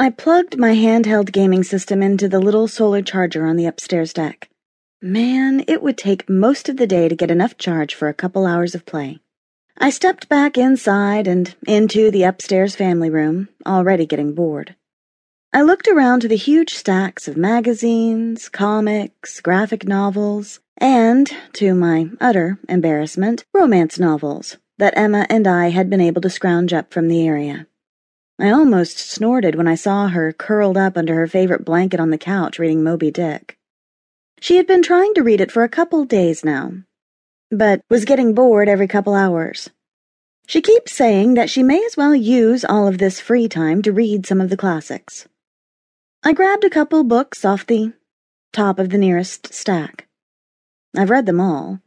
I plugged my handheld gaming system into the little solar charger on the upstairs deck. Man, it would take most of the day to get enough charge for a couple hours of play. I stepped back inside and into the upstairs family room, already getting bored. I looked around to the huge stacks of magazines, comics, graphic novels, and, to my utter embarrassment, romance novels that Emma and I had been able to scrounge up from the area. I almost snorted when I saw her curled up under her favorite blanket on the couch reading Moby Dick. She had been trying to read it for a couple days now, but was getting bored every couple hours. She keeps saying that she may as well use all of this free time to read some of the classics. I grabbed a couple books off the top of the nearest stack. I've read them all.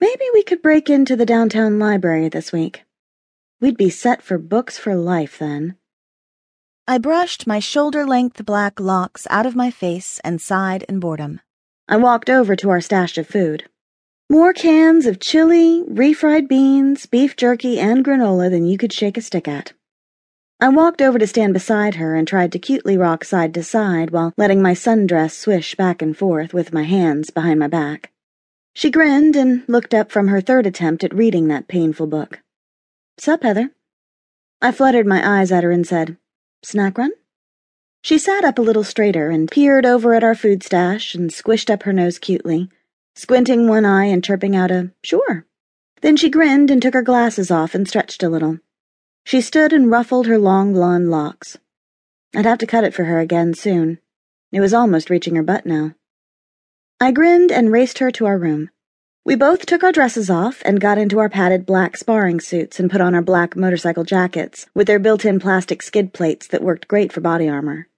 Maybe we could break into the downtown library this week. We'd be set for books for life then. I brushed my shoulder length black locks out of my face and sighed in boredom. I walked over to our stash of food. More cans of chili, refried beans, beef jerky, and granola than you could shake a stick at. I walked over to stand beside her and tried to cutely rock side to side while letting my sundress swish back and forth with my hands behind my back. She grinned and looked up from her third attempt at reading that painful book. Sup, Heather? I fluttered my eyes at her and said, Snack run? She sat up a little straighter and peered over at our food stash and squished up her nose cutely, squinting one eye and chirping out a, sure. Then she grinned and took her glasses off and stretched a little. She stood and ruffled her long blonde locks. I'd have to cut it for her again soon. It was almost reaching her butt now. I grinned and raced her to our room. We both took our dresses off and got into our padded black sparring suits and put on our black motorcycle jackets with their built in plastic skid plates that worked great for body armor.